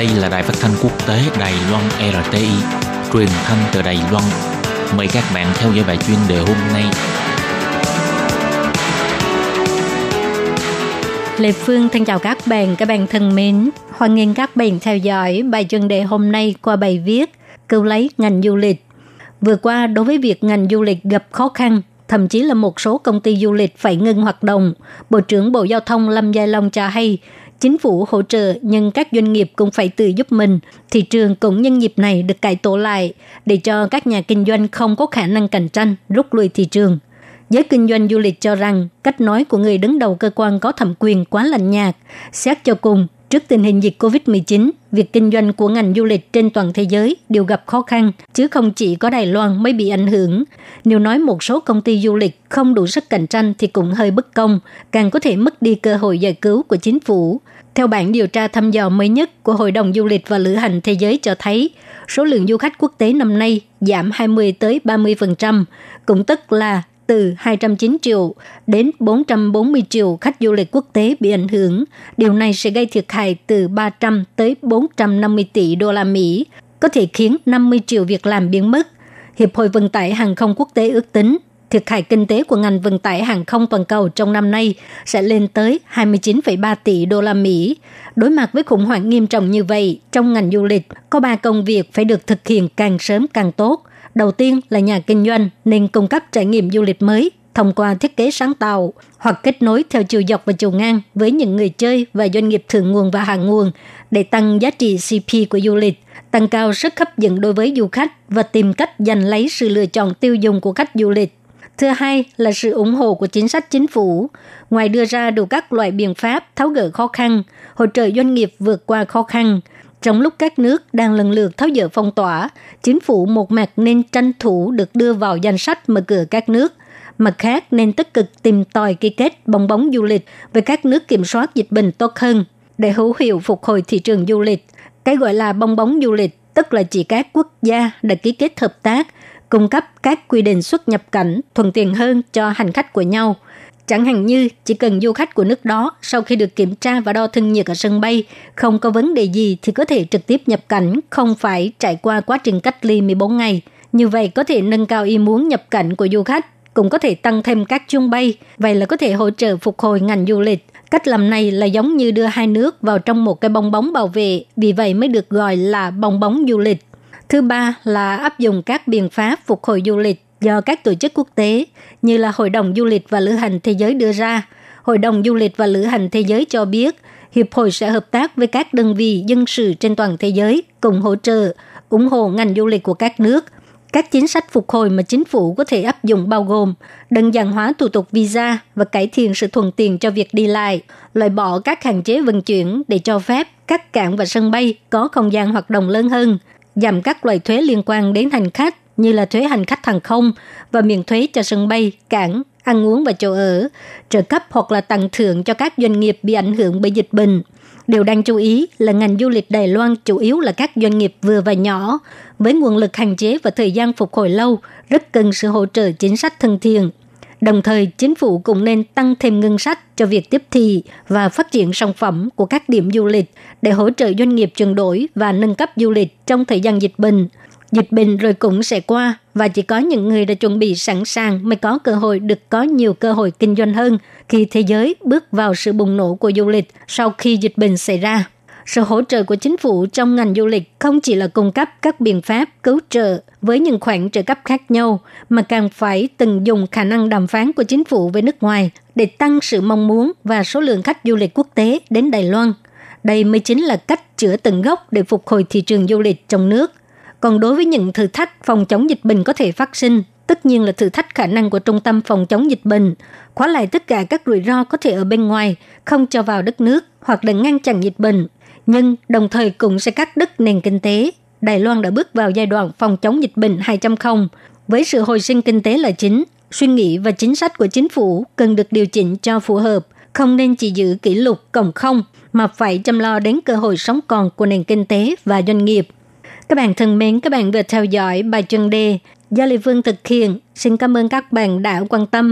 Đây là đài phát thanh quốc tế Đài Loan RTI, truyền thanh từ Đài Loan. Mời các bạn theo dõi bài chuyên đề hôm nay. Lê Phương thân chào các bạn, các bạn thân mến. Hoan nghênh các bạn theo dõi bài chuyên đề hôm nay qua bài viết Cứu lấy ngành du lịch. Vừa qua, đối với việc ngành du lịch gặp khó khăn, thậm chí là một số công ty du lịch phải ngừng hoạt động, Bộ trưởng Bộ Giao thông Lâm Giai Long cho hay chính phủ hỗ trợ nhưng các doanh nghiệp cũng phải tự giúp mình. Thị trường cũng nhân dịp này được cải tổ lại để cho các nhà kinh doanh không có khả năng cạnh tranh rút lui thị trường. Giới kinh doanh du lịch cho rằng cách nói của người đứng đầu cơ quan có thẩm quyền quá lạnh nhạt. Xét cho cùng, trước tình hình dịch COVID-19, việc kinh doanh của ngành du lịch trên toàn thế giới đều gặp khó khăn, chứ không chỉ có Đài Loan mới bị ảnh hưởng. Nếu nói một số công ty du lịch không đủ sức cạnh tranh thì cũng hơi bất công, càng có thể mất đi cơ hội giải cứu của chính phủ. Theo bản điều tra thăm dò mới nhất của Hội đồng Du lịch và Lữ hành Thế giới cho thấy, số lượng du khách quốc tế năm nay giảm 20 tới 30%, cũng tức là từ 209 triệu đến 440 triệu khách du lịch quốc tế bị ảnh hưởng. Điều này sẽ gây thiệt hại từ 300 tới 450 tỷ đô la Mỹ, có thể khiến 50 triệu việc làm biến mất. Hiệp hội Vận tải Hàng không Quốc tế ước tính thiệt hại kinh tế của ngành vận tải hàng không toàn cầu trong năm nay sẽ lên tới 29,3 tỷ đô la Mỹ. Đối mặt với khủng hoảng nghiêm trọng như vậy, trong ngành du lịch có ba công việc phải được thực hiện càng sớm càng tốt. Đầu tiên là nhà kinh doanh nên cung cấp trải nghiệm du lịch mới thông qua thiết kế sáng tạo hoặc kết nối theo chiều dọc và chiều ngang với những người chơi và doanh nghiệp thượng nguồn và hạ nguồn để tăng giá trị CP của du lịch, tăng cao sức hấp dẫn đối với du khách và tìm cách giành lấy sự lựa chọn tiêu dùng của khách du lịch. Thứ hai là sự ủng hộ của chính sách chính phủ. Ngoài đưa ra đủ các loại biện pháp tháo gỡ khó khăn, hỗ trợ doanh nghiệp vượt qua khó khăn, trong lúc các nước đang lần lượt tháo dỡ phong tỏa, chính phủ một mặt nên tranh thủ được đưa vào danh sách mở cửa các nước, mặt khác nên tích cực tìm tòi ký kết bong bóng du lịch với các nước kiểm soát dịch bệnh tốt hơn để hữu hiệu phục hồi thị trường du lịch. Cái gọi là bong bóng du lịch tức là chỉ các quốc gia đã ký kết hợp tác cung cấp các quy định xuất nhập cảnh thuận tiện hơn cho hành khách của nhau. Chẳng hạn như chỉ cần du khách của nước đó sau khi được kiểm tra và đo thân nhiệt ở sân bay không có vấn đề gì thì có thể trực tiếp nhập cảnh, không phải trải qua quá trình cách ly 14 ngày. Như vậy có thể nâng cao ý muốn nhập cảnh của du khách, cũng có thể tăng thêm các chuyến bay, vậy là có thể hỗ trợ phục hồi ngành du lịch. Cách làm này là giống như đưa hai nước vào trong một cái bong bóng bảo vệ, vì vậy mới được gọi là bong bóng du lịch. Thứ ba là áp dụng các biện pháp phục hồi du lịch do các tổ chức quốc tế như là Hội đồng Du lịch và Lữ hành Thế giới đưa ra. Hội đồng Du lịch và Lữ hành Thế giới cho biết, Hiệp hội sẽ hợp tác với các đơn vị dân sự trên toàn thế giới cùng hỗ trợ, ủng hộ ngành du lịch của các nước. Các chính sách phục hồi mà chính phủ có thể áp dụng bao gồm đơn giản hóa thủ tục visa và cải thiện sự thuận tiện cho việc đi lại, loại bỏ các hạn chế vận chuyển để cho phép các cảng và sân bay có không gian hoạt động lớn hơn – giảm các loại thuế liên quan đến hành khách như là thuế hành khách hàng không và miễn thuế cho sân bay, cảng, ăn uống và chỗ ở, trợ cấp hoặc là tặng thưởng cho các doanh nghiệp bị ảnh hưởng bởi dịch bệnh. Điều đáng chú ý là ngành du lịch Đài Loan chủ yếu là các doanh nghiệp vừa và nhỏ, với nguồn lực hạn chế và thời gian phục hồi lâu, rất cần sự hỗ trợ chính sách thân thiện. Đồng thời, chính phủ cũng nên tăng thêm ngân sách cho việc tiếp thị và phát triển sản phẩm của các điểm du lịch để hỗ trợ doanh nghiệp chuyển đổi và nâng cấp du lịch trong thời gian dịch bệnh. Dịch bệnh rồi cũng sẽ qua và chỉ có những người đã chuẩn bị sẵn sàng mới có cơ hội được có nhiều cơ hội kinh doanh hơn khi thế giới bước vào sự bùng nổ của du lịch sau khi dịch bệnh xảy ra. Sự hỗ trợ của chính phủ trong ngành du lịch không chỉ là cung cấp các biện pháp cứu trợ với những khoản trợ cấp khác nhau, mà càng phải từng dùng khả năng đàm phán của chính phủ với nước ngoài để tăng sự mong muốn và số lượng khách du lịch quốc tế đến Đài Loan. Đây mới chính là cách chữa tận gốc để phục hồi thị trường du lịch trong nước. Còn đối với những thử thách phòng chống dịch bệnh có thể phát sinh, tất nhiên là thử thách khả năng của trung tâm phòng chống dịch bệnh, khóa lại tất cả các rủi ro có thể ở bên ngoài, không cho vào đất nước hoặc là ngăn chặn dịch bệnh nhưng đồng thời cũng sẽ cắt đứt nền kinh tế. Đài Loan đã bước vào giai đoạn phòng chống dịch bệnh 2.0 với sự hồi sinh kinh tế là chính. Suy nghĩ và chính sách của chính phủ cần được điều chỉnh cho phù hợp, không nên chỉ giữ kỷ lục cộng không mà phải chăm lo đến cơ hội sống còn của nền kinh tế và doanh nghiệp. Các bạn thân mến, các bạn vừa theo dõi bài chân đề do Lê Vương thực hiện. Xin cảm ơn các bạn đã quan tâm